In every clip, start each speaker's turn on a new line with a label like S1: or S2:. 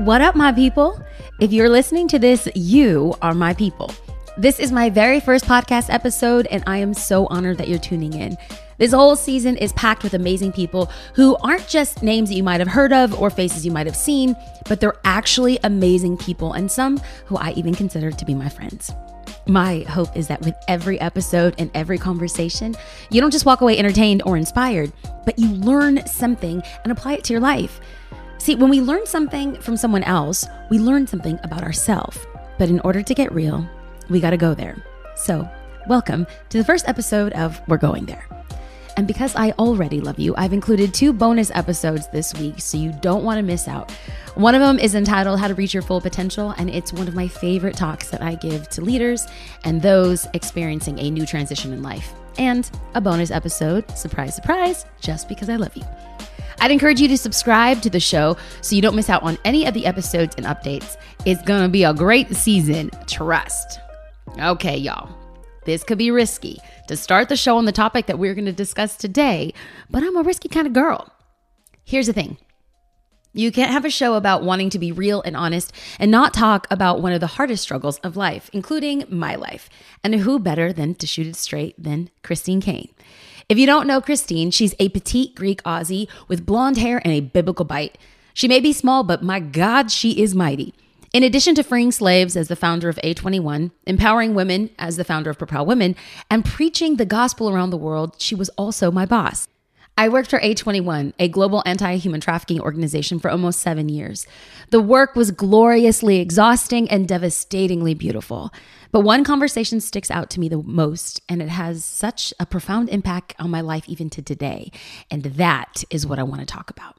S1: What up, my people? If you're listening to this, you are my people. This is my very first podcast episode, and I am so honored that you're tuning in. This whole season is packed with amazing people who aren't just names that you might have heard of or faces you might have seen, but they're actually amazing people, and some who I even consider to be my friends. My hope is that with every episode and every conversation, you don't just walk away entertained or inspired, but you learn something and apply it to your life. See, when we learn something from someone else, we learn something about ourselves. But in order to get real, we got to go there. So, welcome to the first episode of We're Going There. And because I already love you, I've included two bonus episodes this week so you don't want to miss out. One of them is entitled How to Reach Your Full Potential, and it's one of my favorite talks that I give to leaders and those experiencing a new transition in life. And a bonus episode, surprise, surprise, just because I love you. I'd encourage you to subscribe to the show so you don't miss out on any of the episodes and updates. It's gonna be a great season, trust. Okay, y'all. This could be risky to start the show on the topic that we're gonna discuss today, but I'm a risky kind of girl. Here's the thing. You can't have a show about wanting to be real and honest and not talk about one of the hardest struggles of life, including my life. And who better than to shoot it straight than Christine Caine? If you don't know Christine, she's a petite Greek Aussie with blonde hair and a biblical bite. She may be small, but my God, she is mighty. In addition to freeing slaves as the founder of A21, empowering women as the founder of Propel Women, and preaching the gospel around the world, she was also my boss. I worked for A21, a global anti human trafficking organization, for almost seven years. The work was gloriously exhausting and devastatingly beautiful. But one conversation sticks out to me the most, and it has such a profound impact on my life even to today. And that is what I want to talk about.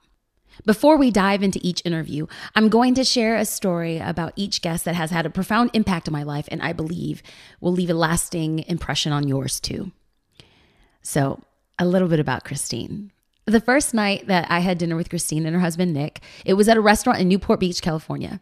S1: Before we dive into each interview, I'm going to share a story about each guest that has had a profound impact on my life and I believe will leave a lasting impression on yours too. So, a little bit about Christine. The first night that I had dinner with Christine and her husband Nick, it was at a restaurant in Newport Beach, California.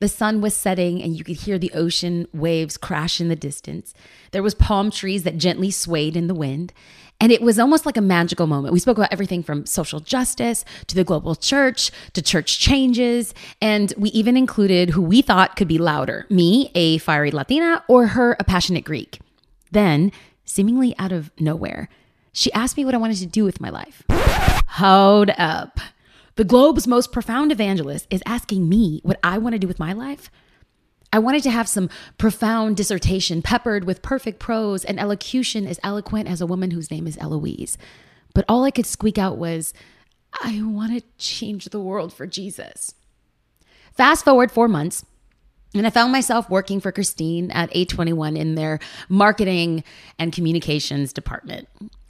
S1: The sun was setting and you could hear the ocean waves crash in the distance. There was palm trees that gently swayed in the wind, and it was almost like a magical moment. We spoke about everything from social justice to the global church to church changes, and we even included who we thought could be louder, me, a fiery Latina, or her, a passionate Greek. Then, seemingly out of nowhere, she asked me what I wanted to do with my life. Hold up. The globe's most profound evangelist is asking me what I want to do with my life. I wanted to have some profound dissertation peppered with perfect prose and elocution as eloquent as a woman whose name is Eloise. But all I could squeak out was, I want to change the world for Jesus. Fast forward four months, and I found myself working for Christine at A21 in their marketing and communications department.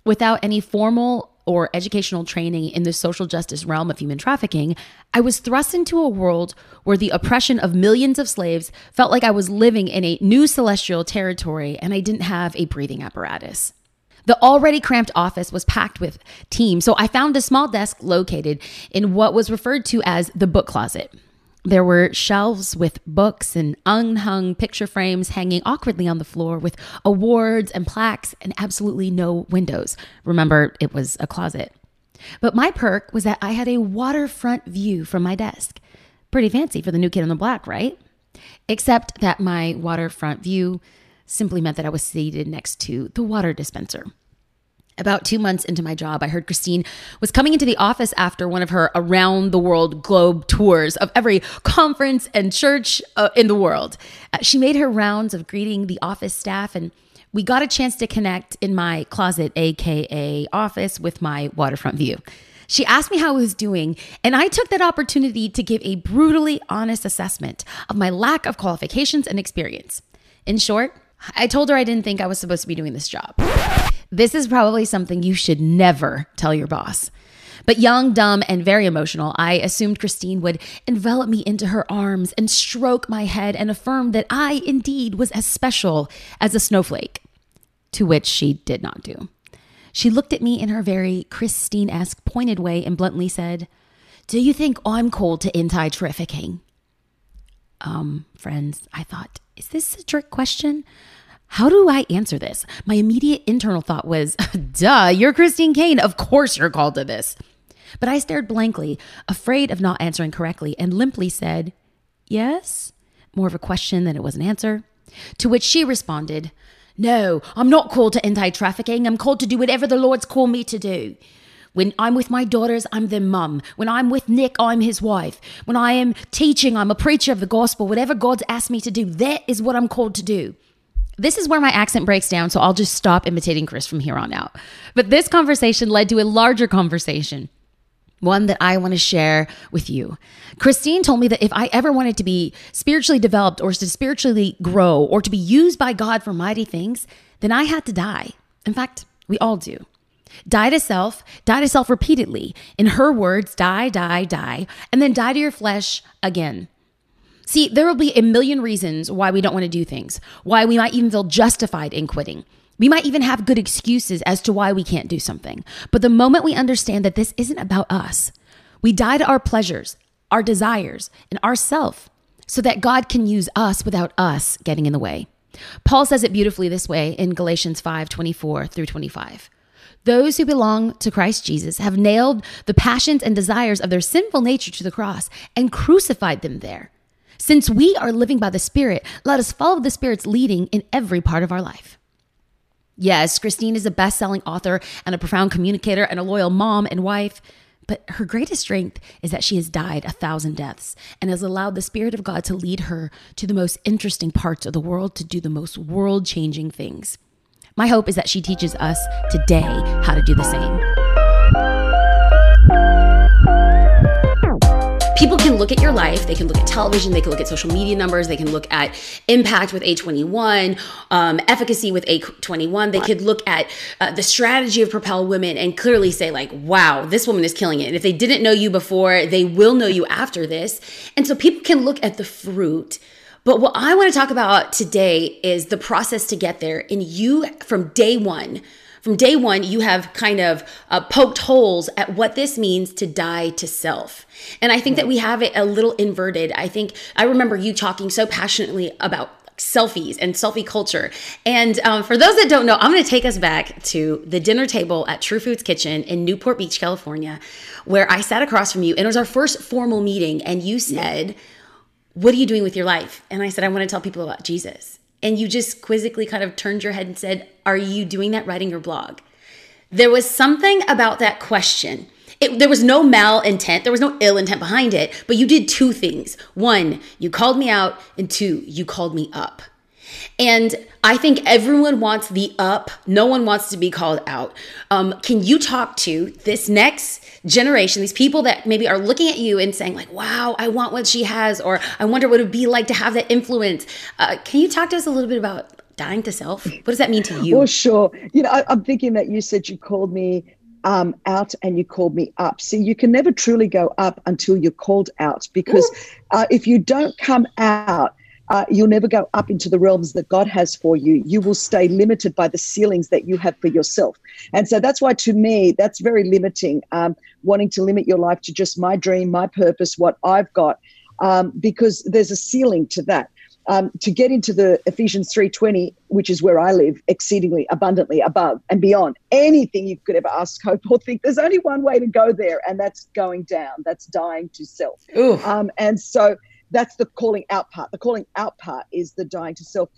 S1: Without any formal or educational training in the social justice realm of human trafficking, I was thrust into a world where the oppression of millions of slaves felt like I was living in a new celestial territory and I didn't have a breathing apparatus. The already cramped office was packed with teams, so I found a small desk located in what was referred to as the book closet. There were shelves with books and unhung picture frames hanging awkwardly on the floor with awards and plaques and absolutely no windows. Remember, it was a closet. But my perk was that I had a waterfront view from my desk. Pretty fancy for the new kid on the block, right? Except that my waterfront view simply meant that I was seated next to the water dispenser. About two months into my job, I heard Christine was coming into the office after one of her around the world globe tours of every conference and church uh, in the world. Uh, she made her rounds of greeting the office staff, and we got a chance to connect in my closet, AKA office, with my waterfront view. She asked me how I was doing, and I took that opportunity to give a brutally honest assessment of my lack of qualifications and experience. In short, I told her I didn't think I was supposed to be doing this job. This is probably something you should never tell your boss. But young, dumb, and very emotional, I assumed Christine would envelop me into her arms and stroke my head and affirm that I indeed was as special as a snowflake, to which she did not do. She looked at me in her very Christine esque pointed way and bluntly said, Do you think I'm called to anti trafficking? Um, friends, I thought, is this a trick question? How do I answer this? My immediate internal thought was, duh, you're Christine Caine. Of course you're called to this. But I stared blankly, afraid of not answering correctly, and limply said, Yes? More of a question than it was an answer. To which she responded, No, I'm not called to anti trafficking. I'm called to do whatever the Lord's called me to do. When I'm with my daughters, I'm their mum. When I'm with Nick, I'm his wife. When I am teaching, I'm a preacher of the gospel. Whatever God's asked me to do, that is what I'm called to do. This is where my accent breaks down, so I'll just stop imitating Chris from here on out. But this conversation led to a larger conversation one that I want to share with you. Christine told me that if I ever wanted to be spiritually developed or to spiritually grow or to be used by God for mighty things, then I had to die. In fact, we all do. Die to self, die to self repeatedly. In her words, die, die, die, and then die to your flesh again. See, there will be a million reasons why we don't want to do things, why we might even feel justified in quitting. We might even have good excuses as to why we can't do something. But the moment we understand that this isn't about us, we die to our pleasures, our desires, and ourself so that God can use us without us getting in the way. Paul says it beautifully this way in Galatians 5 24 through 25. Those who belong to Christ Jesus have nailed the passions and desires of their sinful nature to the cross and crucified them there. Since we are living by the Spirit, let us follow the Spirit's leading in every part of our life. Yes, Christine is a best selling author and a profound communicator and a loyal mom and wife. But her greatest strength is that she has died a thousand deaths and has allowed the Spirit of God to lead her to the most interesting parts of the world to do the most world changing things. My hope is that she teaches us today how to do the same. people can look at your life, they can look at television, they can look at social media numbers, they can look at impact with A21, um, efficacy with A21. They could look at uh, the strategy of Propel Women and clearly say, like, wow, this woman is killing it. And if they didn't know you before, they will know you after this. And so people can look at the fruit. But what I want to talk about today is the process to get there. And you, from day one, from day one, you have kind of uh, poked holes at what this means to die to self. And I think that we have it a little inverted. I think I remember you talking so passionately about selfies and selfie culture. And um, for those that don't know, I'm going to take us back to the dinner table at True Foods Kitchen in Newport Beach, California, where I sat across from you. And it was our first formal meeting. And you said, What are you doing with your life? And I said, I want to tell people about Jesus and you just quizzically kind of turned your head and said, Are you doing that writing your blog? There was something about that question. It, there was no mal intent, there was no ill intent behind it, but you did two things. One, you called me out, and two, you called me up. And I think everyone wants the up. No one wants to be called out. Um, can you talk to this next generation, these people that maybe are looking at you and saying, like, wow, I want what she has, or I wonder what it would be like to have that influence? Uh, can you talk to us a little bit about dying to self? What does that mean to you?
S2: Well, sure. You know, I, am thinking that you said you called me um, out and you called me up. See, you can never truly go up until you're called out because uh, if you don't come out, uh, you'll never go up into the realms that God has for you. You will stay limited by the ceilings that you have for yourself. And so that's why, to me, that's very limiting, um, wanting to limit your life to just my dream, my purpose, what I've got, um, because there's a ceiling to that. Um, to get into the Ephesians 3:20, which is where I live, exceedingly abundantly above and beyond anything you could ever ask, hope, or think. There's only one way to go there, and that's going down. That's dying to self. Um, and so that's the calling out part. The calling out part is the dying to self.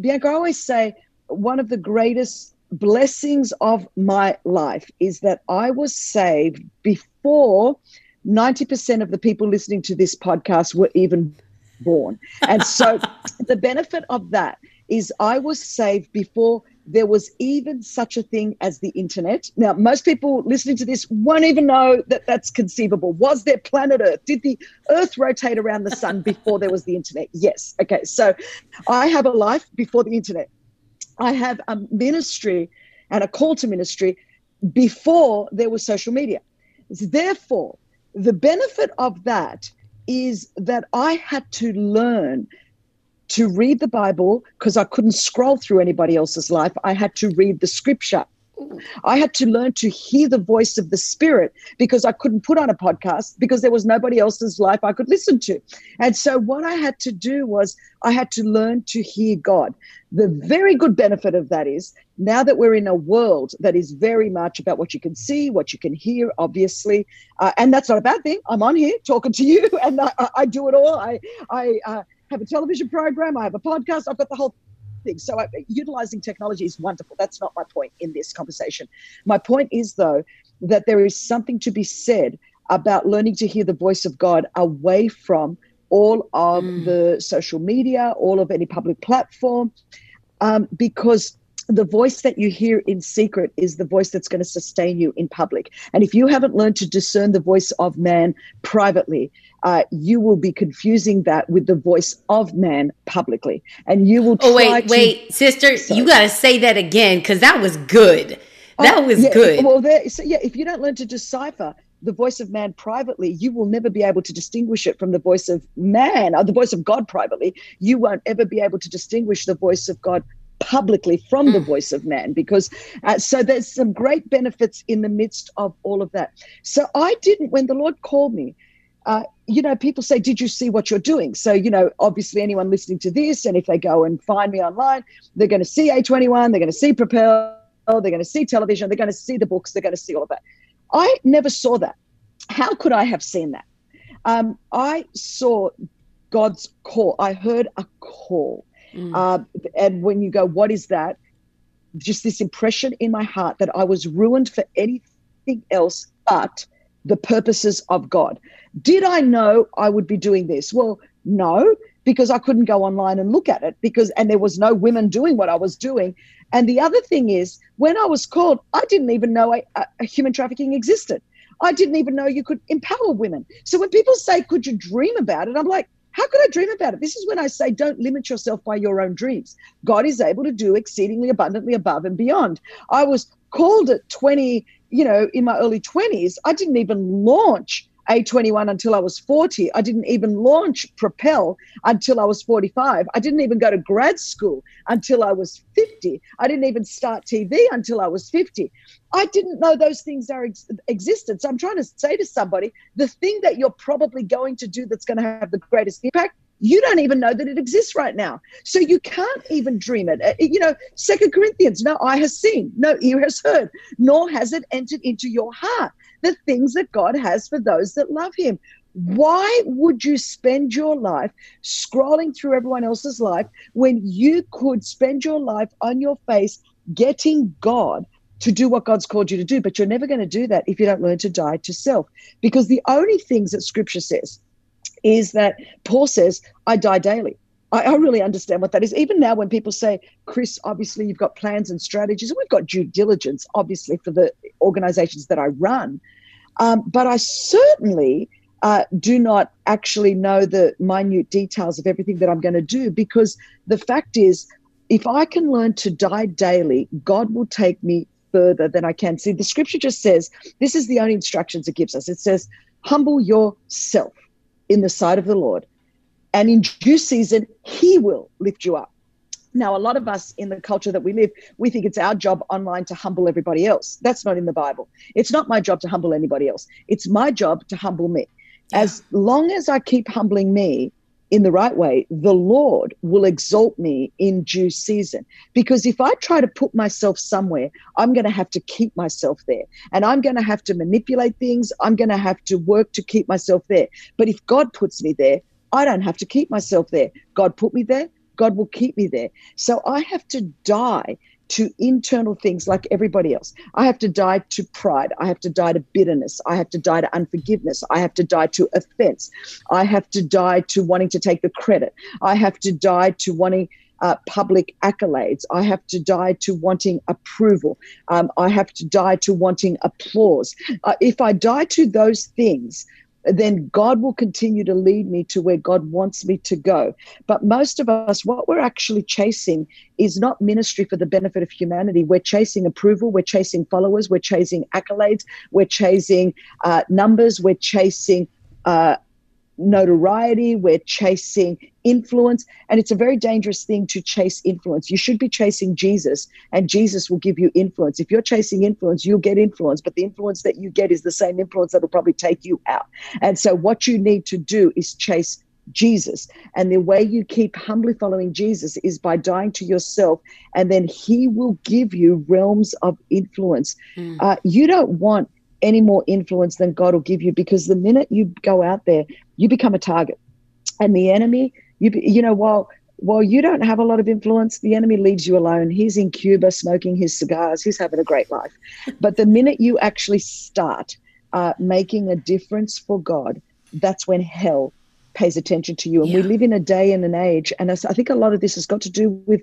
S2: Bianca, I always say one of the greatest blessings of my life is that I was saved before 90% of the people listening to this podcast were even born. And so the benefit of that is I was saved before there was even such a thing as the internet. Now, most people listening to this won't even know that that's conceivable. Was there planet Earth? Did the Earth rotate around the sun before there was the internet? Yes. Okay. So I have a life before the internet. I have a ministry and a call to ministry before there was social media. Therefore, the benefit of that is that I had to learn to read the Bible because I couldn't scroll through anybody else's life. I had to read the scripture. I had to learn to hear the voice of the Spirit because I couldn't put on a podcast because there was nobody else's life I could listen to. And so, what I had to do was I had to learn to hear God. The very good benefit of that is now that we're in a world that is very much about what you can see, what you can hear, obviously, uh, and that's not a bad thing. I'm on here talking to you, and I, I do it all. I, I uh, have a television program, I have a podcast, I've got the whole thing. So, I, utilizing technology is wonderful. That's not my point in this conversation. My point is, though, that there is something to be said about learning to hear the voice of God away from all of mm. the social media, all of any public platform, um, because the voice that you hear in secret is the voice that's going to sustain you in public. And if you haven't learned to discern the voice of man privately, uh, you will be confusing that with the voice of man publicly. And you will.
S1: Oh wait, to- wait, sister, Sorry. you got to say that again because that was good. That oh, was
S2: yeah,
S1: good.
S2: Well, there, so yeah, if you don't learn to decipher the voice of man privately, you will never be able to distinguish it from the voice of man or the voice of God privately. You won't ever be able to distinguish the voice of God publicly from the mm. voice of man because uh, so there's some great benefits in the midst of all of that. So i didn't when the lord called me uh, you know people say did you see what you're doing? So you know obviously anyone listening to this and if they go and find me online they're going to see a21 they're going to see propel they're going to see television they're going to see the books they're going to see all of that. I never saw that. How could i have seen that? Um, i saw god's call. I heard a call Mm. Uh, and when you go, what is that? Just this impression in my heart that I was ruined for anything else but the purposes of God. Did I know I would be doing this? Well, no, because I couldn't go online and look at it because and there was no women doing what I was doing. And the other thing is, when I was called, I didn't even know a, a human trafficking existed. I didn't even know you could empower women. So when people say, "Could you dream about it?" I'm like, how could I dream about it? This is when I say don't limit yourself by your own dreams. God is able to do exceedingly abundantly above and beyond. I was called at 20, you know, in my early 20s. I didn't even launch a21 until I was 40. I didn't even launch Propel until I was 45. I didn't even go to grad school until I was 50. I didn't even start TV until I was 50. I didn't know those things are ex- existed. So I'm trying to say to somebody the thing that you're probably going to do that's going to have the greatest impact you don't even know that it exists right now so you can't even dream it uh, you know second corinthians no eye has seen no ear has heard nor has it entered into your heart the things that God has for those that love Him. Why would you spend your life scrolling through everyone else's life when you could spend your life on your face getting God to do what God's called you to do? But you're never going to do that if you don't learn to die to self. Because the only things that scripture says is that Paul says, I die daily. I, I, really understand what that is. Even now, when people say, Chris, obviously you've got plans and strategies, and we've got due diligence, obviously, for the organizations that I run. Um, but I certainly uh, do not actually know the minute details of everything that I'm going to do because the fact is, if I can learn to die daily, God will take me further than I can. See, the scripture just says this is the only instructions it gives us. It says, humble yourself in the sight of the Lord and in due season, He will lift you up. Now, a lot of us in the culture that we live, we think it's our job online to humble everybody else. That's not in the Bible. It's not my job to humble anybody else. It's my job to humble me. As long as I keep humbling me in the right way, the Lord will exalt me in due season. Because if I try to put myself somewhere, I'm going to have to keep myself there. And I'm going to have to manipulate things. I'm going to have to work to keep myself there. But if God puts me there, I don't have to keep myself there. God put me there. God will keep me there. So I have to die to internal things like everybody else. I have to die to pride. I have to die to bitterness. I have to die to unforgiveness. I have to die to offense. I have to die to wanting to take the credit. I have to die to wanting uh, public accolades. I have to die to wanting approval. Um, I have to die to wanting applause. Uh, if I die to those things, then God will continue to lead me to where God wants me to go. But most of us, what we're actually chasing is not ministry for the benefit of humanity. We're chasing approval, we're chasing followers, we're chasing accolades, we're chasing uh, numbers, we're chasing uh, notoriety, we're chasing influence. And it's a very dangerous thing to chase influence. You should be chasing Jesus, and Jesus will give you influence. If you're chasing influence, you'll get influence, but the influence that you get is the same influence that will probably take you out. And so, what you need to do is chase Jesus. And the way you keep humbly following Jesus is by dying to yourself, and then He will give you realms of influence. Mm. Uh, you don't want any more influence than God will give you because the minute you go out there, you become a target. And the enemy, you you know, while while you don't have a lot of influence, the enemy leaves you alone. He's in Cuba smoking his cigars. He's having a great life. But the minute you actually start uh, making a difference for God, that's when hell pays attention to you. And yeah. we live in a day and an age, and I think a lot of this has got to do with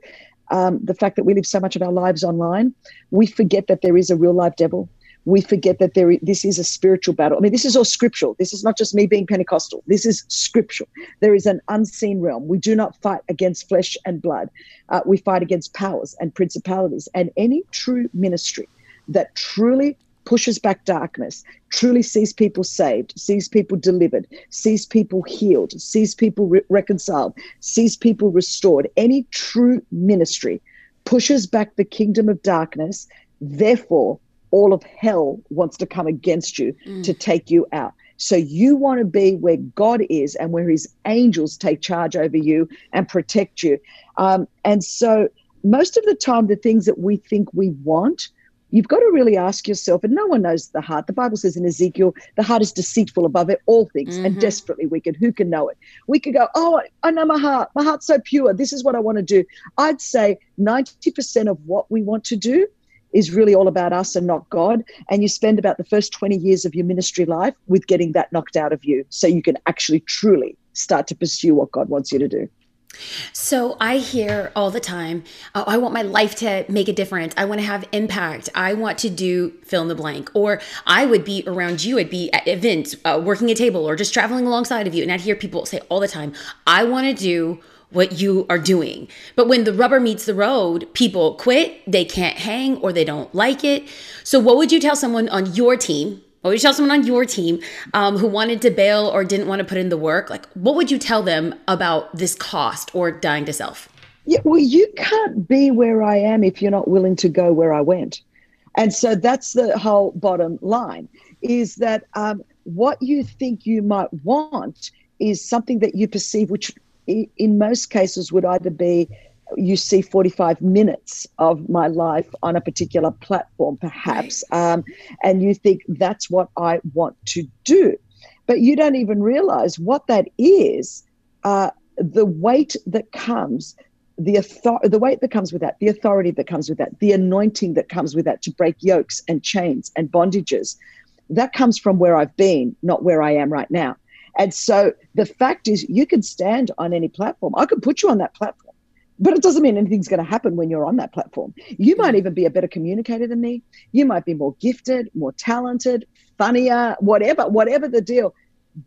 S2: um, the fact that we live so much of our lives online. We forget that there is a real life devil we forget that there this is a spiritual battle. I mean, this is all scriptural. This is not just me being Pentecostal. This is scriptural. There is an unseen realm. We do not fight against flesh and blood. Uh, we fight against powers and principalities. And any true ministry that truly pushes back darkness, truly sees people saved, sees people delivered, sees people healed, sees people re- reconciled, sees people restored. Any true ministry pushes back the kingdom of darkness. Therefore, all of hell wants to come against you mm. to take you out. So you want to be where God is and where his angels take charge over you and protect you. Um, and so most of the time, the things that we think we want, you've got to really ask yourself, and no one knows the heart. The Bible says in Ezekiel, the heart is deceitful above it, all things mm-hmm. and desperately wicked. Who can know it? We could go, oh, I know my heart. My heart's so pure. This is what I want to do. I'd say 90% of what we want to do is really all about us and not God. And you spend about the first 20 years of your ministry life with getting that knocked out of you so you can actually truly start to pursue what God wants you to do.
S1: So I hear all the time, oh, I want my life to make a difference. I want to have impact. I want to do fill in the blank. Or I would be around you, I'd be at events, uh, working a table, or just traveling alongside of you. And I'd hear people say all the time, I want to do what you are doing. But when the rubber meets the road, people quit, they can't hang, or they don't like it. So, what would you tell someone on your team? What would you tell someone on your team um, who wanted to bail or didn't want to put in the work? Like, what would you tell them about this cost or dying to self?
S2: Yeah, well, you can't be where I am if you're not willing to go where I went. And so that's the whole bottom line is that um, what you think you might want is something that you perceive which in most cases would either be you see 45 minutes of my life on a particular platform, perhaps, um, and you think that's what I want to do. But you don't even realize what that is uh, the weight that comes. The author- the weight that comes with that, the authority that comes with that, the anointing that comes with that to break yokes and chains and bondages, that comes from where I've been, not where I am right now. And so the fact is, you can stand on any platform. I could put you on that platform, but it doesn't mean anything's going to happen when you're on that platform. You mm-hmm. might even be a better communicator than me. You might be more gifted, more talented, funnier, whatever, whatever the deal.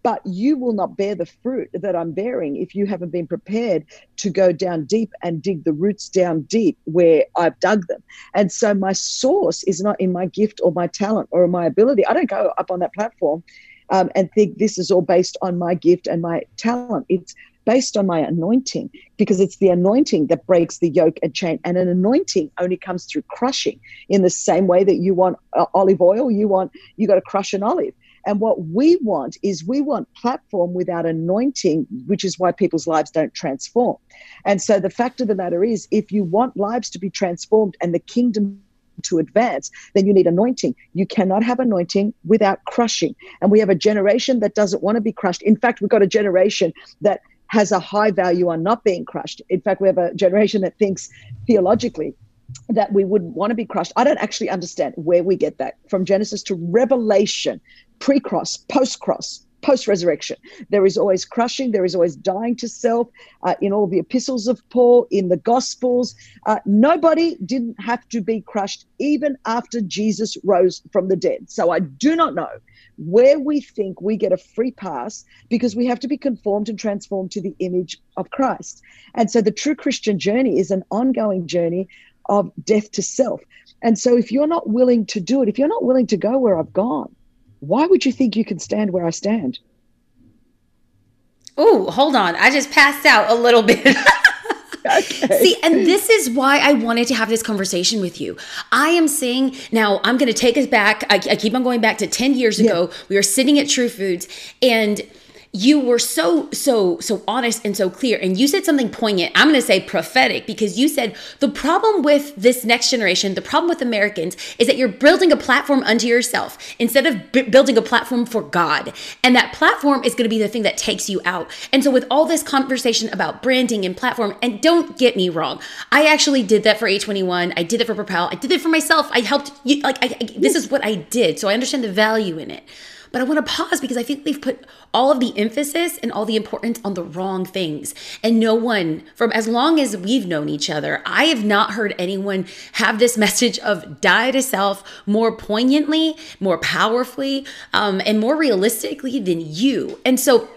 S2: But you will not bear the fruit that I'm bearing if you haven't been prepared to go down deep and dig the roots down deep where I've dug them. And so my source is not in my gift or my talent or my ability. I don't go up on that platform um, and think this is all based on my gift and my talent. It's based on my anointing because it's the anointing that breaks the yoke and chain. And an anointing only comes through crushing in the same way that you want uh, olive oil, you want, you got to crush an olive. And what we want is we want platform without anointing, which is why people's lives don't transform. And so the fact of the matter is, if you want lives to be transformed and the kingdom to advance, then you need anointing. You cannot have anointing without crushing. And we have a generation that doesn't want to be crushed. In fact, we've got a generation that has a high value on not being crushed. In fact, we have a generation that thinks theologically that we wouldn't want to be crushed. I don't actually understand where we get that from Genesis to Revelation, pre cross, post cross, post resurrection. There is always crushing, there is always dying to self uh, in all the epistles of Paul, in the Gospels. Uh, nobody didn't have to be crushed even after Jesus rose from the dead. So I do not know where we think we get a free pass because we have to be conformed and transformed to the image of Christ. And so the true Christian journey is an ongoing journey of death to self. And so if you're not willing to do it, if you're not willing to go where I've gone, why would you think you can stand where I stand?
S1: Oh, hold on. I just passed out a little bit. okay. See, and this is why I wanted to have this conversation with you. I am saying now, I'm going to take us back. I, I, keep on going back to 10 years yeah. ago. We were sitting at True Foods and you were so so so honest and so clear and you said something poignant. I'm going to say prophetic because you said the problem with this next generation the problem with americans is that you're building a platform unto yourself instead of b- building a platform for god. And that platform is going to be the thing that takes you out. And so with all this conversation about branding and platform and don't get me wrong i actually did that for a21 i did it for propel i did it for myself i helped you like I, I, this is what i did so i understand the value in it but I want to pause because I think we've put all of the emphasis and all the importance on the wrong things. And no one, from as long as we've known each other, I have not heard anyone have this message of die to self more poignantly, more powerfully, um, and more realistically than you. And so,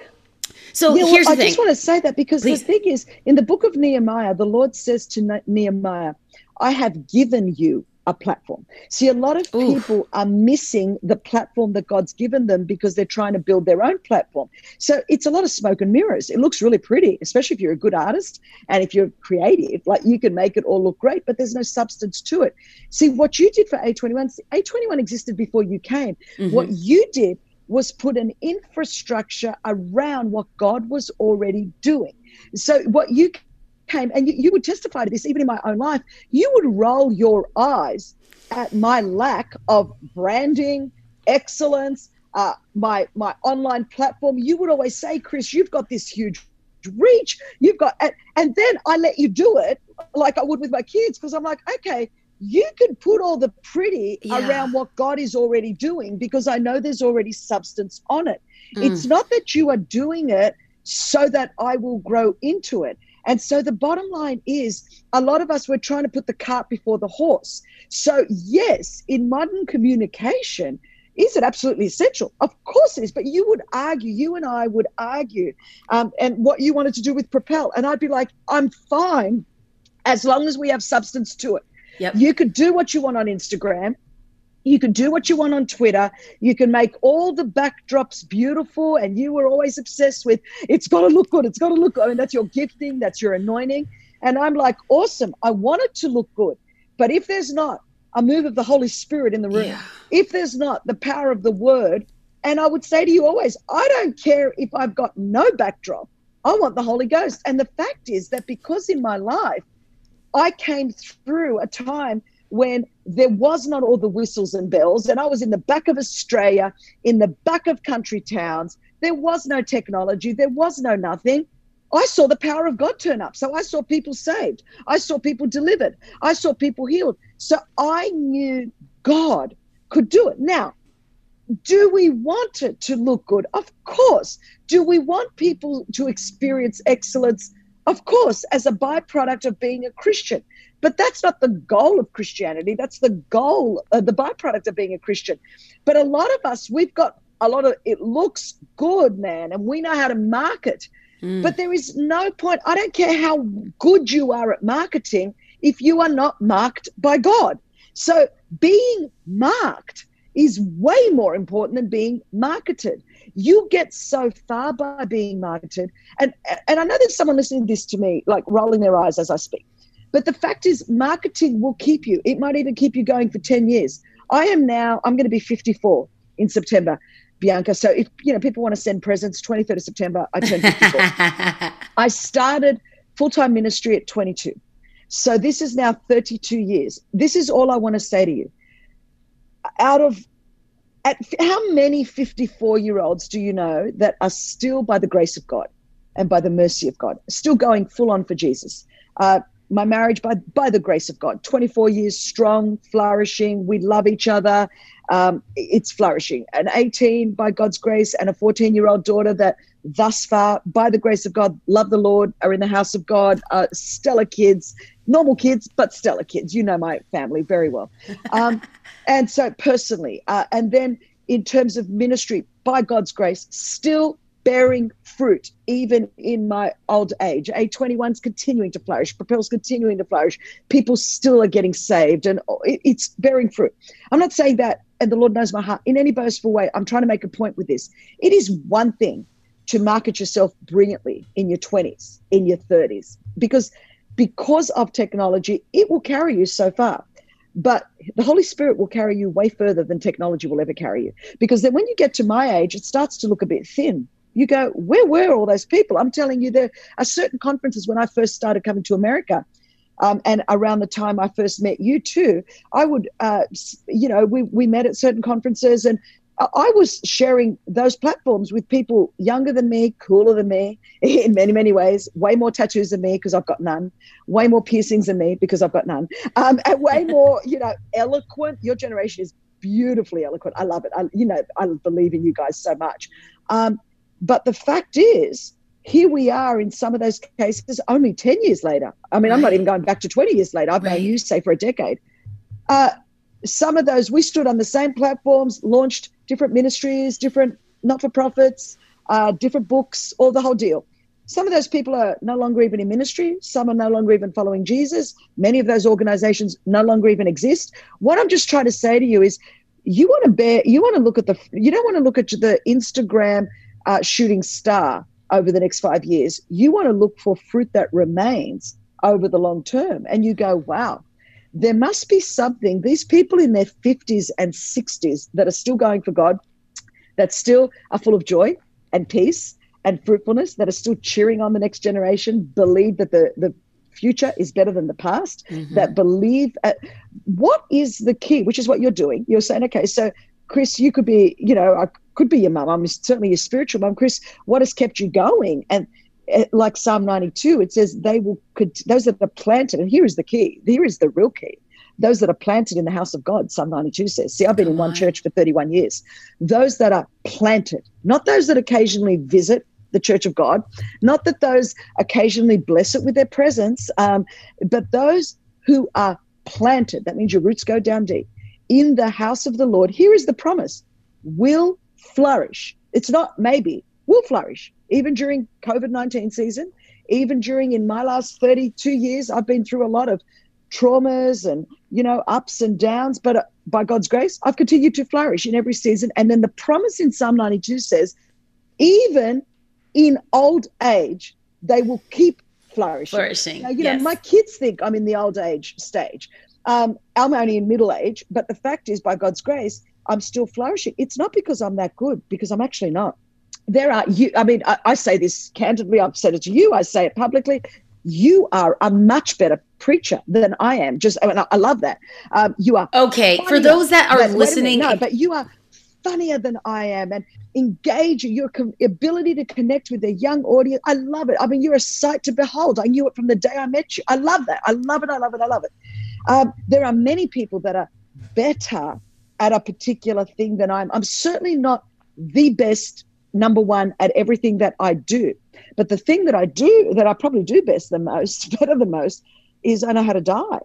S1: so yeah, here's well, the
S2: I just want to say that because Please. the thing is, in the book of Nehemiah, the Lord says to Nehemiah, I have given you a platform. See, a lot of Oof. people are missing the platform that God's given them because they're trying to build their own platform. So it's a lot of smoke and mirrors. It looks really pretty, especially if you're a good artist and if you're creative. Like you can make it all look great, but there's no substance to it. See, what you did for A21, A21 existed before you came. Mm-hmm. What you did was put an infrastructure around what God was already doing. So what you came, and you, you would testify to this even in my own life, you would roll your eyes at my lack of branding, excellence, uh, my my online platform. You would always say, Chris, you've got this huge reach. You've got, and, and then I let you do it like I would with my kids because I'm like, okay, you can put all the pretty yeah. around what God is already doing because I know there's already substance on it. Mm. It's not that you are doing it so that I will grow into it. And so the bottom line is a lot of us we're trying to put the cart before the horse. So yes, in modern communication, is it absolutely essential? Of course it is. But you would argue, you and I would argue, um, and what you wanted to do with Propel. And I'd be like, I'm fine as long as we have substance to it. Yep. You could do what you want on Instagram. You can do what you want on Twitter. You can make all the backdrops beautiful. And you were always obsessed with it's got to look good. It's got to look good. I mean, that's your gifting, that's your anointing. And I'm like, awesome. I want it to look good. But if there's not a move of the Holy Spirit in the room, yeah. if there's not the power of the word, and I would say to you always, I don't care if I've got no backdrop. I want the Holy Ghost. And the fact is that because in my life, I came through a time when there was not all the whistles and bells, and I was in the back of Australia, in the back of country towns. There was no technology, there was no nothing. I saw the power of God turn up. So I saw people saved. I saw people delivered. I saw people healed. So I knew God could do it. Now, do we want it to look good? Of course. Do we want people to experience excellence? Of course, as a byproduct of being a Christian. But that's not the goal of Christianity. That's the goal, uh, the byproduct of being a Christian. But a lot of us, we've got a lot of, it looks good, man, and we know how to market. Mm. But there is no point. I don't care how good you are at marketing if you are not marked by God. So being marked is way more important than being marketed. You get so far by being marketed. And and I know there's someone listening to this to me, like rolling their eyes as I speak. But the fact is, marketing will keep you. It might even keep you going for 10 years. I am now, I'm going to be 54 in September, Bianca. So if, you know, people want to send presents, 23rd of September, I turn 54. I started full-time ministry at 22. So this is now 32 years. This is all I want to say to you. Out of at how many 54 year olds do you know that are still by the grace of God and by the mercy of God, still going full on for Jesus? Uh, my marriage by by the grace of God. 24 years strong, flourishing. We love each other. um, it's flourishing. An 18 by God's grace and a 14 year old daughter that thus far, by the grace of God, love the Lord, are in the house of God, uh, stellar kids, normal kids, but stellar kids. You know my family very well. Um, and so, personally, uh, and then in terms of ministry, by God's grace, still bearing fruit even in my old age. A21's continuing to flourish, Propel's continuing to flourish. People still are getting saved and it's bearing fruit. I'm not saying that, and the Lord knows my heart, in any boastful way. I'm trying to make a point with this. It is one thing to market yourself brilliantly in your 20s, in your 30s, because because of technology, it will carry you so far. But the Holy Spirit will carry you way further than technology will ever carry you. Because then when you get to my age, it starts to look a bit thin you go, where were all those people? I'm telling you, there are certain conferences when I first started coming to America. Um, and around the time I first met you too, I would, uh, you know, we, we met at certain conferences and I was sharing those platforms with people younger than me, cooler than me in many, many ways, way more tattoos than me because I've got none, way more piercings than me because I've got none, um, and way more, you know, eloquent. Your generation is beautifully eloquent. I love it. I, you know, I believe in you guys so much. Um, but the fact is, here we are in some of those cases only 10 years later. I mean, right. I'm not even going back to 20 years later. I've right. known you, say, for a decade. Uh, some of those, we stood on the same platforms, launched different ministries, different not for profits, uh, different books, all the whole deal. Some of those people are no longer even in ministry. Some are no longer even following Jesus. Many of those organizations no longer even exist. What I'm just trying to say to you is you want to bear, you want to look at the, you don't want to look at the Instagram uh, shooting star over the next five years. You want to look for fruit that remains over the long term. And you go, wow, there must be something. These people in their 50s and 60s that are still going for God, that still are full of joy and peace and fruitfulness, that are still cheering on the next generation, believe that the, the future is better than the past, mm-hmm. that believe. Uh, what is the key? Which is what you're doing. You're saying, okay, so Chris, you could be, you know, I could be your mum. I'm certainly your spiritual mum. Chris, what has kept you going? And uh, like Psalm 92, it says, they will, could, those that are planted, and here is the key, here is the real key. Those that are planted in the house of God, Psalm 92 says. See, I've been in one church for 31 years. Those that are planted, not those that occasionally visit the church of God, not that those occasionally bless it with their presence, um, but those who are planted, that means your roots go down deep in the house of the Lord, here is the promise will flourish. It's not maybe, will flourish. Even during COVID 19 season, even during in my last 32 years, I've been through a lot of traumas and, you know, ups and downs. But uh, by God's grace, I've continued to flourish in every season. And then the promise in Psalm 92 says, even in old age, they will keep flourishing.
S1: Flourishing.
S2: Now, you
S1: yes.
S2: know, my kids think I'm in the old age stage. Um, I'm only in middle age, but the fact is, by God's grace, I'm still flourishing. It's not because I'm that good, because I'm actually not. There are you. I mean, I, I say this candidly. I've said it to you. I say it publicly. You are a much better preacher than I am. Just, I, mean, I love that. Um, you are
S1: okay. For those that are
S2: than,
S1: listening,
S2: no, but you are funnier than I am, and engage your com- ability to connect with a young audience. I love it. I mean, you're a sight to behold. I knew it from the day I met you. I love that. I love it. I love it. I love it. Um, there are many people that are better at a particular thing than I'm. I'm certainly not the best number one at everything that I do. But the thing that I do, that I probably do best the most, better than most, is I know how to die.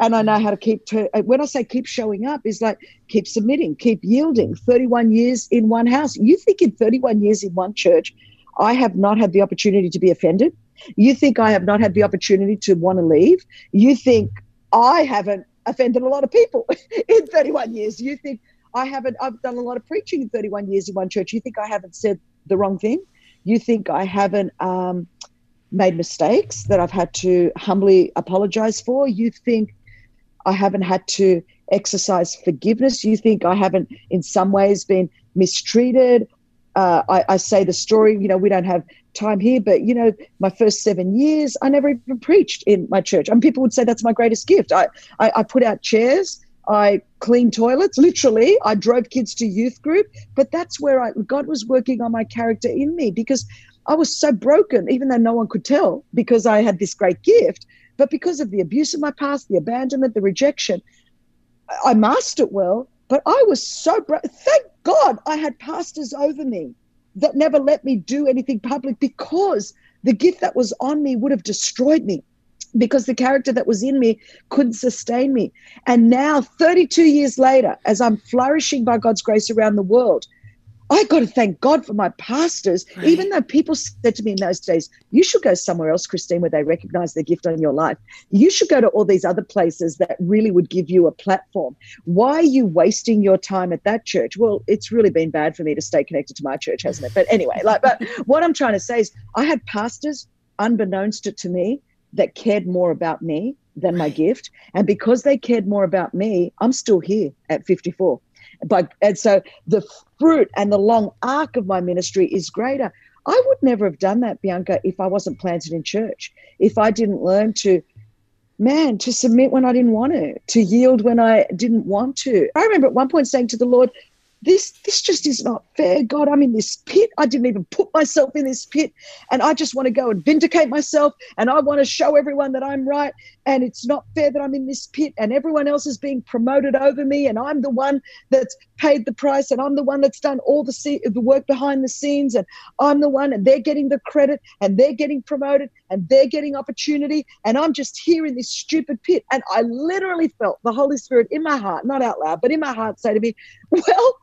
S2: And I know how to keep, to, uh, when I say keep showing up, is like keep submitting, keep yielding. 31 years in one house. You think in 31 years in one church, I have not had the opportunity to be offended? You think I have not had the opportunity to want to leave? You think I haven't offended a lot of people in 31 years. You think I haven't, I've done a lot of preaching in 31 years in one church. You think I haven't said the wrong thing? You think I haven't um, made mistakes that I've had to humbly apologize for? You think I haven't had to exercise forgiveness? You think I haven't, in some ways, been mistreated? Uh, I, I, say the story, you know, we don't have time here, but you know, my first seven years, I never even preached in my church. And people would say that's my greatest gift. I, I, I put out chairs, I cleaned toilets, literally. I drove kids to youth group, but that's where I, God was working on my character in me because I was so broken, even though no one could tell because I had this great gift. But because of the abuse of my past, the abandonment, the rejection, I masked it well But I was so, bra- thank God I had pastors over me that never let me do anything public because the gift that was on me would have destroyed me because the character that was in me couldn't sustain me. And now, 32 years later, as I'm flourishing by God's grace around the world, I got to thank God for my pastors, right. even though people said to me in those days, you should go somewhere else, Christine, where they recognize the gift on your life. You should go to all these other places that really would give you a platform. Why are you wasting your time at that church? Well, it's really been bad for me to stay connected to my church, hasn't it? But anyway, like, but what I'm trying to say is I had pastors, unbeknownst to, to me, that cared more about me than my gift. And because they cared more about me, I'm still here at 54 but and so the fruit and the long arc of my ministry is greater. I would never have done that, Bianca, if I wasn't planted in church. If I didn't learn to, man, to submit when I didn't want to, to yield when I didn't want to. I remember at one point saying to the Lord, this this just is not fair god i'm in this pit. I didn't even put myself in this pit. And i just want to go and vindicate myself. And i want to show everyone that i'm right. And it's not fair that i'm in this pit. And everyone else is being promoted over me. And i'm the one that's paid the price. And i'm the one that's done all the se- the work behind the scenes. And i'm the one and they're getting the credit and they're getting promoted and they're getting opportunity. And i'm just here in this stupid pit. And i literally felt the holy spirit in my heart not out loud but in my heart say to me well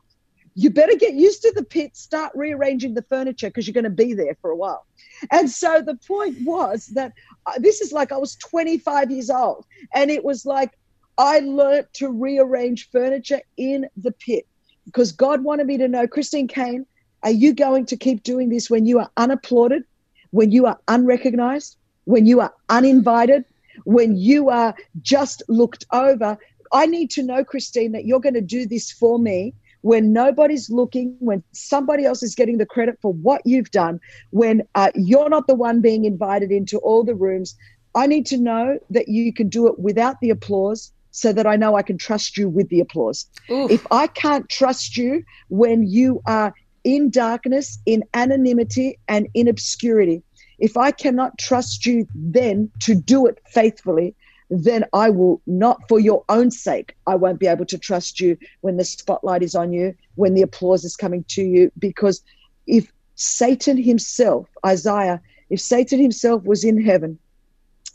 S2: you better get used to the pit, start rearranging the furniture because you're going to be there for a while. And so the point was that uh, this is like I was 25 years old, and it was like I learned to rearrange furniture in the pit because God wanted me to know, Christine Caine, are you going to keep doing this when you are unapplauded, when you are unrecognized, when you are uninvited, when you are just looked over? I need to know, Christine, that you're going to do this for me when nobody's looking, when somebody else is getting the credit for what you've done, when uh, you're not the one being invited into all the rooms, I need to know that you can do it without the applause so that I know I can trust you with the applause. Oof. If I can't trust you when you are in darkness, in anonymity, and in obscurity, if I cannot trust you then to do it faithfully, then I will not, for your own sake, I won't be able to trust you when the spotlight is on you, when the applause is coming to you. Because if Satan himself, Isaiah, if Satan himself was in heaven,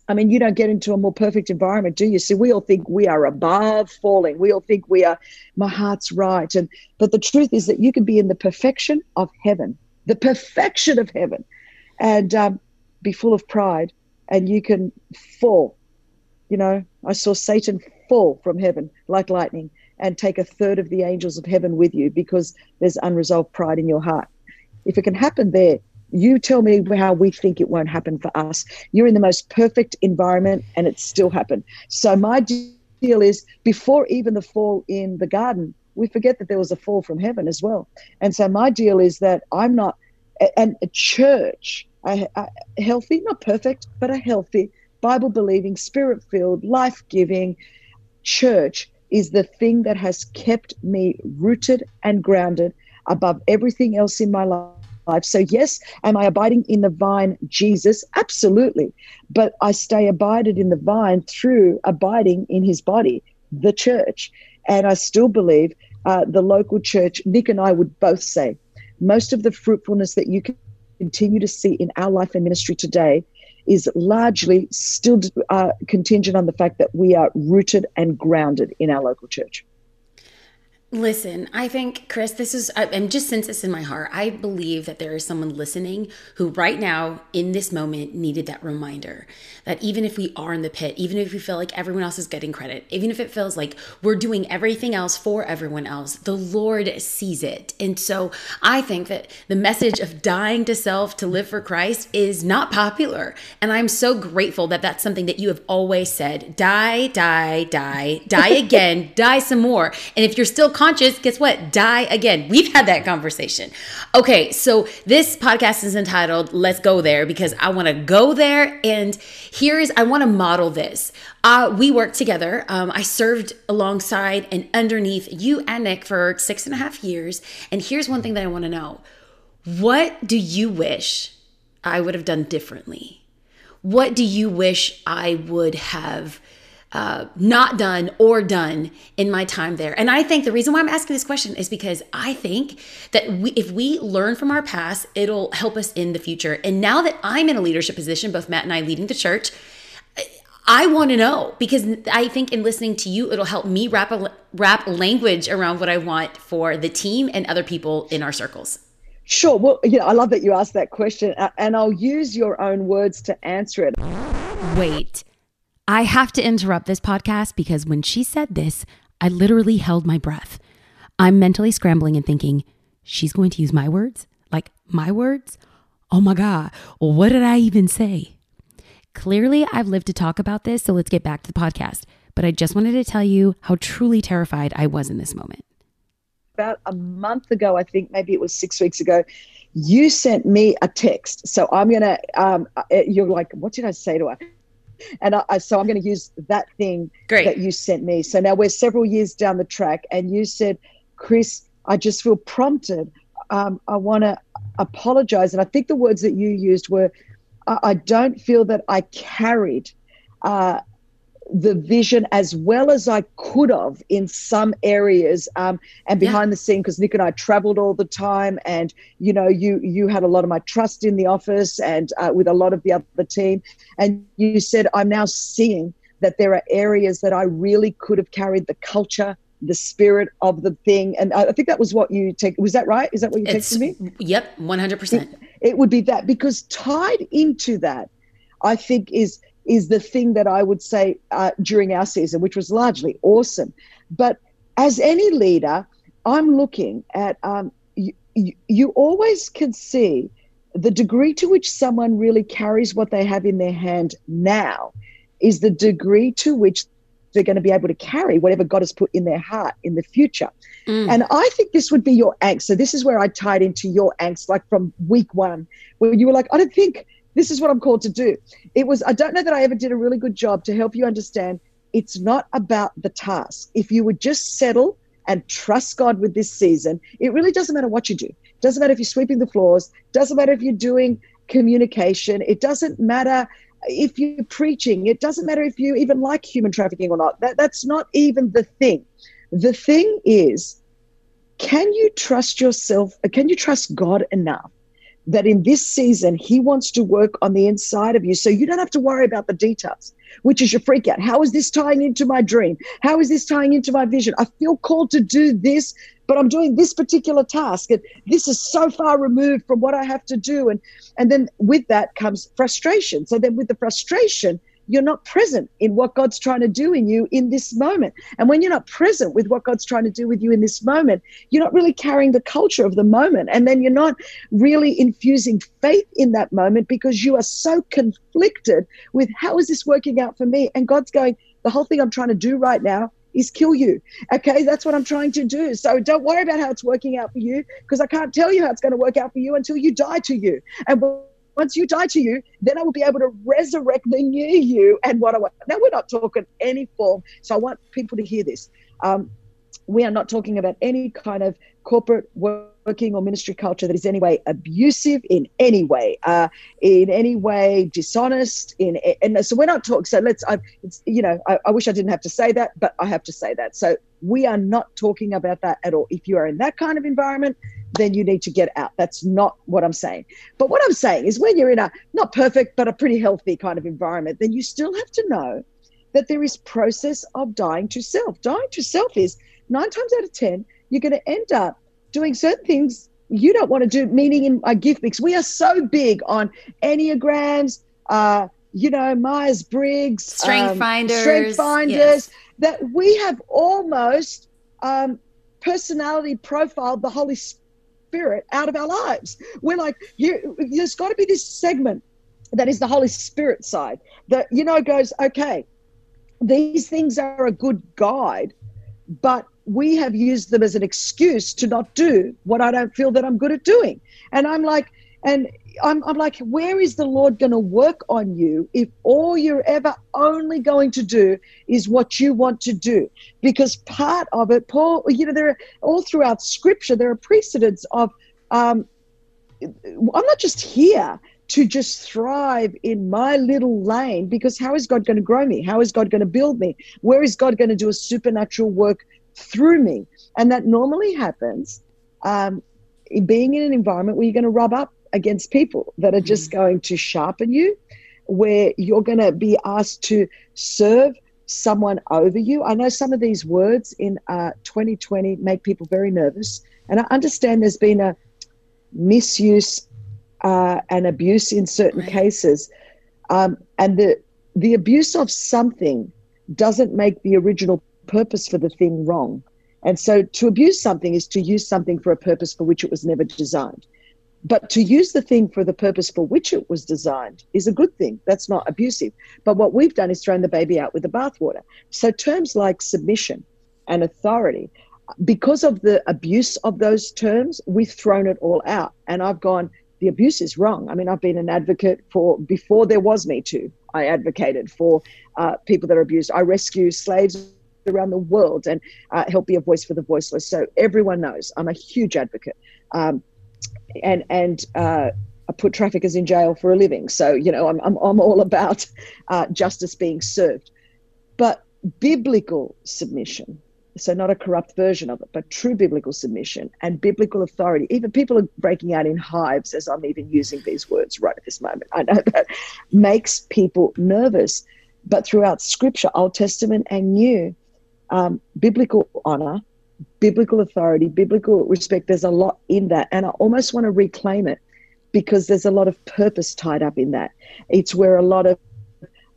S2: I mean, you don't get into a more perfect environment, do you? See, we all think we are above falling. We all think we are, my heart's right. And but the truth is that you can be in the perfection of heaven, the perfection of heaven, and um, be full of pride, and you can fall you know, I saw Satan fall from heaven like lightning and take a third of the angels of heaven with you because there's unresolved pride in your heart. If it can happen there, you tell me how we think it won't happen for us. You're in the most perfect environment and it still happened. So my deal is before even the fall in the garden, we forget that there was a fall from heaven as well. And so my deal is that I'm not, and a church, a, a healthy, not perfect, but a healthy Bible believing, spirit filled, life giving church is the thing that has kept me rooted and grounded above everything else in my life. So, yes, am I abiding in the vine, Jesus? Absolutely. But I stay abided in the vine through abiding in his body, the church. And I still believe uh, the local church, Nick and I would both say, most of the fruitfulness that you can continue to see in our life and ministry today is largely still uh, contingent on the fact that we are rooted and grounded in our local church.
S1: Listen, I think, Chris, this is, I'm just sense this in my heart. I believe that there is someone listening who, right now, in this moment, needed that reminder that even if we are in the pit, even if we feel like everyone else is getting credit, even if it feels like we're doing everything else for everyone else, the Lord sees it. And so I think that the message of dying to self to live for Christ is not popular. And I'm so grateful that that's something that you have always said die, die, die, die again, die some more. And if you're still conscious, guess what? Die again. We've had that conversation. Okay, so this podcast is entitled Let's Go There because I want to go there. And here's, I want to model this. Uh, we worked together. Um, I served alongside and underneath you and Nick for six and a half years. And here's one thing that I want to know What do you wish I would have done differently? What do you wish I would have? Uh, not done or done in my time there? And I think the reason why I'm asking this question is because I think that we, if we learn from our past, it'll help us in the future. And now that I'm in a leadership position, both Matt and I leading the church, I want to know because I think in listening to you, it'll help me wrap a wrap language around what I want for the team and other people in our circles.
S2: Sure. Well, yeah, I love that you asked that question, and I'll use your own words to answer it.
S1: Wait, I have to interrupt this podcast because when she said this, I literally held my breath. I'm mentally scrambling and thinking, she's going to use my words? Like my words? Oh my God. What did I even say? Clearly, I've lived to talk about this, so let's get back to the podcast. But I just wanted to tell you how truly terrified I was in this moment.
S2: About a month ago, I think maybe it was six weeks ago, you sent me a text. So I'm going to, um, uh, you're like, what did I say to her? And I, so I'm going to use that thing
S1: Great.
S2: that you sent me. So now we're several years down the track, and you said, Chris, I just feel prompted. Um, I want to apologize. And I think the words that you used were, I, I don't feel that I carried uh, the vision as well as I could have in some areas um, and behind yeah. the scene because Nick and I traveled all the time and you know you you had a lot of my trust in the office and uh, with a lot of the other team. And you said I'm now seeing that there are areas that I really could have carried the culture the spirit of the thing. And I think that was what you take was that right? Is that what you texted me?
S1: Yep 100%
S2: it, it would be that because tied into that I think is is the thing that I would say uh, during our season, which was largely awesome. But as any leader, I'm looking at um, you, you, always can see the degree to which someone really carries what they have in their hand now is the degree to which they're going to be able to carry whatever God has put in their heart in the future. Mm. And I think this would be your angst. So this is where I tied into your angst, like from week one, where you were like, I don't think this is what I'm called to do. It was, I don't know that I ever did a really good job to help you understand it's not about the task. If you would just settle and trust God with this season, it really doesn't matter what you do. It doesn't matter if you're sweeping the floors, doesn't matter if you're doing communication, it doesn't matter if you're preaching, it doesn't matter if you even like human trafficking or not. That, that's not even the thing. The thing is, can you trust yourself? Can you trust God enough that in this season, he wants to work on the inside of you. So you don't have to worry about the details, which is your freak out. How is this tying into my dream? How is this tying into my vision? I feel called to do this, but I'm doing this particular task. And this is so far removed from what I have to do. And, and then with that comes frustration. So then with the frustration, you're not present in what God's trying to do in you in this moment. And when you're not present with what God's trying to do with you in this moment, you're not really carrying the culture of the moment. And then you're not really infusing faith in that moment because you are so conflicted with how is this working out for me? And God's going, the whole thing I'm trying to do right now is kill you. Okay, that's what I'm trying to do. So don't worry about how it's working out for you because I can't tell you how it's going to work out for you until you die to you. And once you die to you, then I will be able to resurrect the new you and what I want. Now, we're not talking any form. So I want people to hear this. Um, we are not talking about any kind of corporate working or ministry culture that is any way abusive in any way, uh, in any way dishonest. In and so we're not talking. So let's. I, it's, you know, I, I wish I didn't have to say that, but I have to say that. So we are not talking about that at all. If you are in that kind of environment, then you need to get out. That's not what I'm saying. But what I'm saying is when you're in a not perfect, but a pretty healthy kind of environment, then you still have to know that there is process of dying to self. Dying to self is nine times out of 10, you're going to end up doing certain things you don't want to do, meaning in a gift mix. We are so big on Enneagrams, uh, you know, Myers Briggs,
S1: Strength um, Finders,
S2: Strength Finders, yes. that we have almost um, personality profiled the Holy Spirit Spirit out of our lives. We're like, there's got to be this segment that is the Holy Spirit side that, you know, goes, okay, these things are a good guide, but we have used them as an excuse to not do what I don't feel that I'm good at doing. And I'm like, and I'm, I'm like, where is the Lord going to work on you if all you're ever only going to do is what you want to do? Because part of it, Paul, you know, there are all throughout Scripture there are precedents of. Um, I'm not just here to just thrive in my little lane because how is God going to grow me? How is God going to build me? Where is God going to do a supernatural work through me? And that normally happens um, in being in an environment where you're going to rub up against people that are just mm-hmm. going to sharpen you, where you're going to be asked to serve someone over you. I know some of these words in uh, 2020 make people very nervous. And I understand there's been a misuse uh, and abuse in certain right. cases. Um, and the, the abuse of something doesn't make the original purpose for the thing wrong. And so to abuse something is to use something for a purpose for which it was never designed. But to use the thing for the purpose for which it was designed is a good thing. That's not abusive. But what we've done is thrown the baby out with the bathwater. So terms like submission and authority, because of the abuse of those terms, we've thrown it all out. And I've gone, the abuse is wrong. I mean, I've been an advocate for before there was Me Too. I advocated for uh, people that are abused. I rescue slaves around the world and uh, help be a voice for the voiceless. So everyone knows I'm a huge advocate. Um, and and uh, put traffickers in jail for a living. So you know, I'm I'm, I'm all about uh, justice being served, but biblical submission. So not a corrupt version of it, but true biblical submission and biblical authority. Even people are breaking out in hives as I'm even using these words right at this moment. I know that makes people nervous. But throughout Scripture, Old Testament and New, um, biblical honor biblical authority, biblical respect. There's a lot in that. And I almost want to reclaim it because there's a lot of purpose tied up in that. It's where a lot of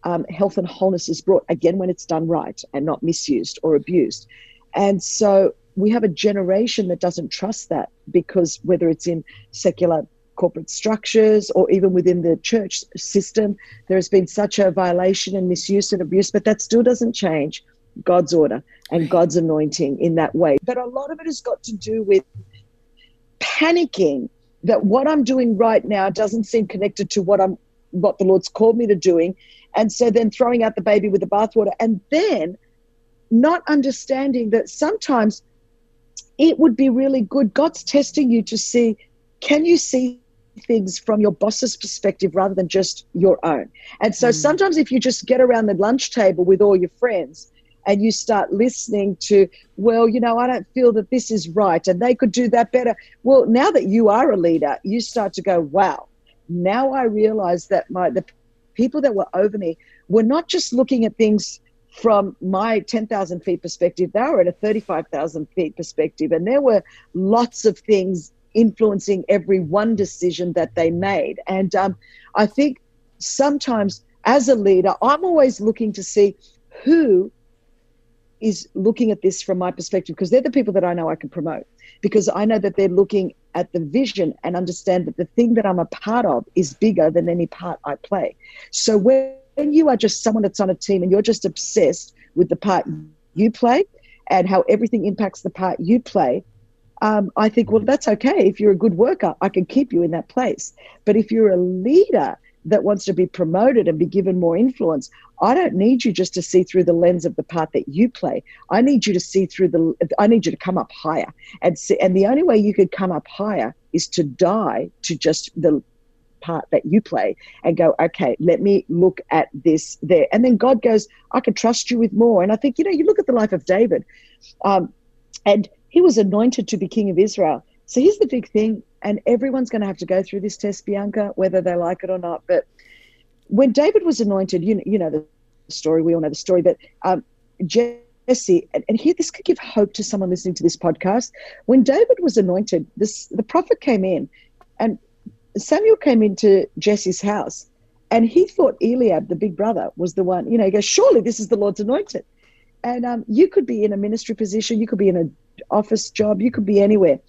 S2: um, health and wholeness is brought, again, when it's done right and not misused or abused. And so we have a generation that doesn't trust that because whether it's in secular corporate structures or even within the church system, there has been such a violation and misuse and abuse, but that still doesn't change God's order and God's anointing in that way. But a lot of it has got to do with panicking that what I'm doing right now doesn't seem connected to what I'm what the Lord's called me to doing. And so then throwing out the baby with the bathwater and then not understanding that sometimes it would be really good. God's testing you to see can you see things from your boss's perspective rather than just your own. And so mm. sometimes if you just get around the lunch table with all your friends and you start listening to, well, you know, I don't feel that this is right and they could do that better. Well, now that you are a leader, you start to go, wow, now I realize that my the people that were over me were not just looking at things from my 10,000 feet perspective, they were at a 35,000 feet perspective. And there were lots of things influencing every one decision that they made. And um, I think sometimes as a leader, I'm always looking to see who is looking at this from my perspective because they're the people that I know I can promote because I know that they're looking at the vision and understand that the thing that I'm a part of is bigger than any part I play. So when you are just someone that's on a team and you're just obsessed with the part you play and how everything impacts the part you play, um, I think, well, that's okay. If you're a good worker, I can keep you in that place. But if you're a leader that wants to be promoted and be given more influence, I don't need you just to see through the lens of the part that you play. I need you to see through the, I need you to come up higher. And, see, and the only way you could come up higher is to die to just the part that you play and go, okay, let me look at this there. And then God goes, I can trust you with more. And I think, you know, you look at the life of David, um, and he was anointed to be king of Israel. So here's the big thing and everyone's going to have to go through this test, Bianca, whether they like it or not. But when David was anointed, you know, you know the story. We all know the story. But um, Jesse, and, and here this could give hope to someone listening to this podcast. When David was anointed, this the prophet came in, and Samuel came into Jesse's house, and he thought Eliab, the big brother, was the one. You know, he goes, "Surely this is the Lord's anointed." And um, you could be in a ministry position, you could be in an office job, you could be anywhere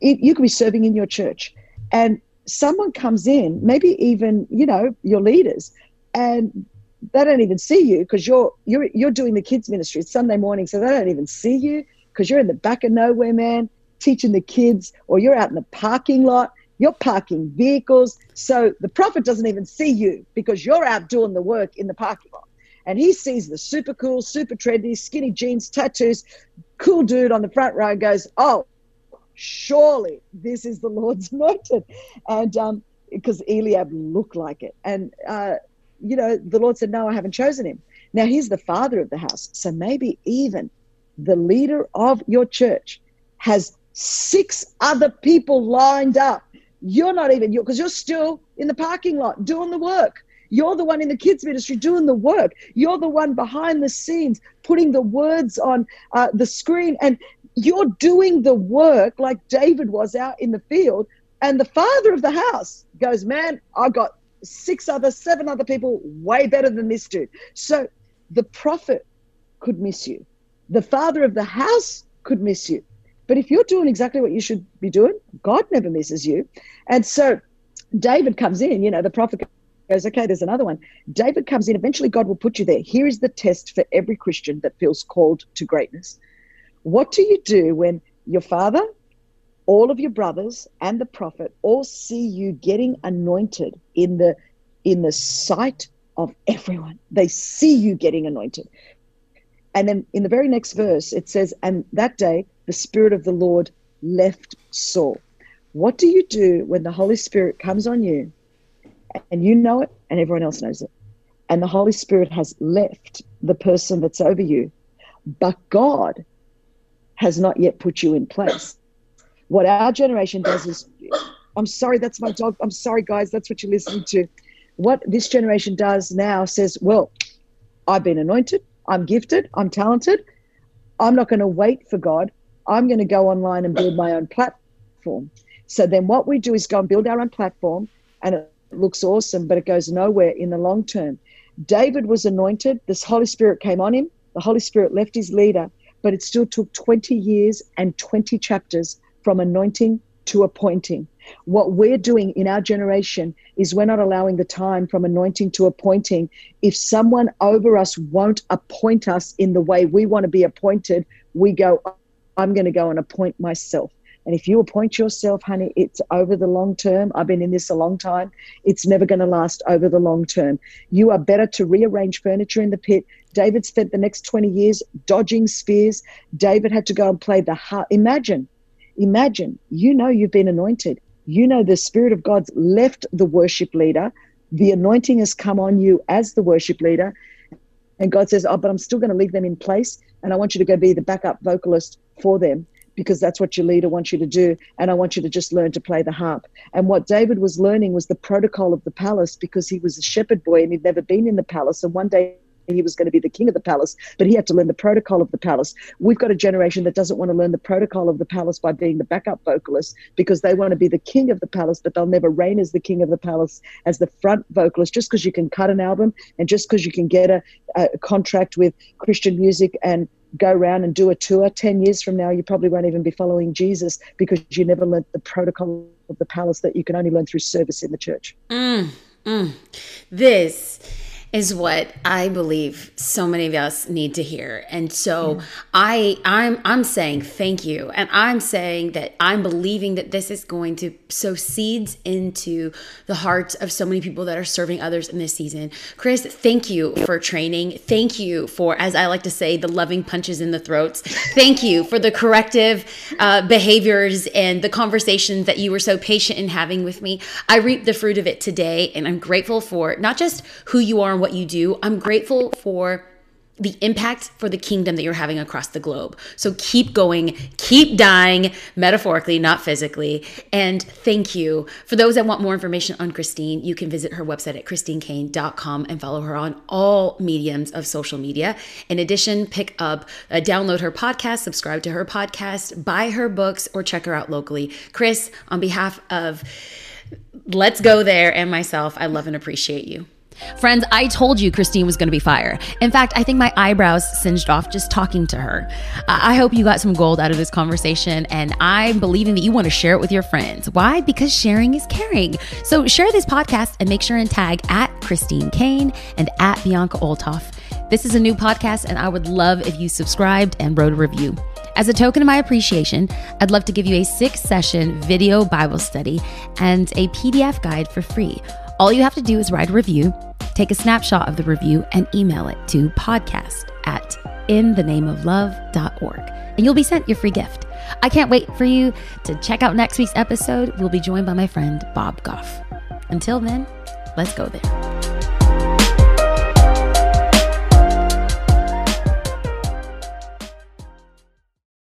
S2: you could be serving in your church. And someone comes in maybe even you know your leaders and they don't even see you because you're you're you're doing the kids ministry. It's sunday morning so they don't even see you because you're in the back of nowhere man teaching the kids or you're out in the parking lot you're parking vehicles. So the prophet doesn't even see you because you're out doing the work in the parking lot. And he sees the super cool super trendy skinny jeans tattoos cool dude on the front row goes oh surely this is the Lord's anointed. And um, because Eliab looked like it. And, uh, you know, the Lord said, No, I haven't chosen him. Now he's the father of the house. So maybe even the leader of your church has six other people lined up. You're not even, because you're still in the parking lot doing the work. You're the one in the kids ministry doing the work. You're the one behind the scenes putting the words on uh, the screen. And you're doing the work like David was out in the field. And the father of the house goes, Man, I've got six other, seven other people way better than this dude. So the prophet could miss you. The father of the house could miss you. But if you're doing exactly what you should be doing, God never misses you. And so David comes in, you know, the prophet goes, okay, there's another one. David comes in. Eventually, God will put you there. Here is the test for every Christian that feels called to greatness. What do you do when your father, all of your brothers, and the prophet all see you getting anointed in the in the sight of everyone? They see you getting anointed. And then in the very next verse, it says, And that day the Spirit of the Lord left Saul. What do you do when the Holy Spirit comes on you and you know it and everyone else knows it. And the Holy Spirit has left the person that's over you, but God has not yet put you in place. What our generation does is, I'm sorry, that's my dog. I'm sorry, guys, that's what you're listening to. What this generation does now says, well, I've been anointed, I'm gifted, I'm talented. I'm not going to wait for God. I'm going to go online and build my own platform. So then what we do is go and build our own platform and it looks awesome, but it goes nowhere in the long term. David was anointed, this Holy Spirit came on him, the Holy Spirit left his leader, but it still took 20 years and 20 chapters from anointing to appointing. What we're doing in our generation is we're not allowing the time from anointing to appointing. If someone over us won't appoint us in the way we want to be appointed, we go, I'm going to go and appoint myself. And if you appoint yourself, honey, it's over the long term. I've been in this a long time. It's never going to last over the long term. You are better to rearrange furniture in the pit. David spent the next 20 years dodging spears. David had to go and play the harp. Imagine, imagine, you know you've been anointed. You know the Spirit of God's left the worship leader. The anointing has come on you as the worship leader. And God says, Oh, but I'm still going to leave them in place. And I want you to go be the backup vocalist for them because that's what your leader wants you to do. And I want you to just learn to play the harp. And what David was learning was the protocol of the palace because he was a shepherd boy and he'd never been in the palace. And one day he was going to be the king of the palace, but he had to learn the protocol of the palace. We've got a generation that doesn't want to learn the protocol of the palace by being the backup vocalist because they want to be the king of the palace, but they'll never reign as the king of the palace as the front vocalist just because you can cut an album and just because you can get a, a contract with Christian music and go around and do a tour 10 years from now you probably won't even be following jesus because you never learned the protocol of the palace that you can only learn through service in the church
S1: mm, mm. this is what I believe so many of us need to hear. And so yeah. I I'm I'm saying thank you. And I'm saying that I'm believing that this is going to sow seeds into the hearts of so many people that are serving others in this season. Chris, thank you for training. Thank you for as I like to say the loving punches in the throats. Thank you for the corrective uh, behaviors and the conversations that you were so patient in having with me. I reap the fruit of it today and I'm grateful for not just who you are what you do. I'm grateful for the impact for the kingdom that you're having across the globe. So keep going, keep dying, metaphorically, not physically. And thank you. For those that want more information on Christine, you can visit her website at christinecaine.com and follow her on all mediums of social media. In addition, pick up, uh, download her podcast, subscribe to her podcast, buy her books, or check her out locally. Chris, on behalf of Let's Go There and myself, I love and appreciate you. Friends, I told you Christine was going to be fire. In fact, I think my eyebrows singed off just talking to her. I hope you got some gold out of this conversation, and I'm believing that you want to share it with your friends. Why? Because sharing is caring. So share this podcast and make sure and tag at Christine Caine and at Bianca Olthoff. This is a new podcast, and I would love if you subscribed and wrote a review. As a token of my appreciation, I'd love to give you a six session video Bible study and a PDF guide for free. All you have to do is write a review Take a snapshot of the review and email it to podcast at inthenameoflove.org, and you'll be sent your free gift. I can't wait for you to check out next week's episode. We'll be joined by my friend Bob Goff. Until then, let's go there.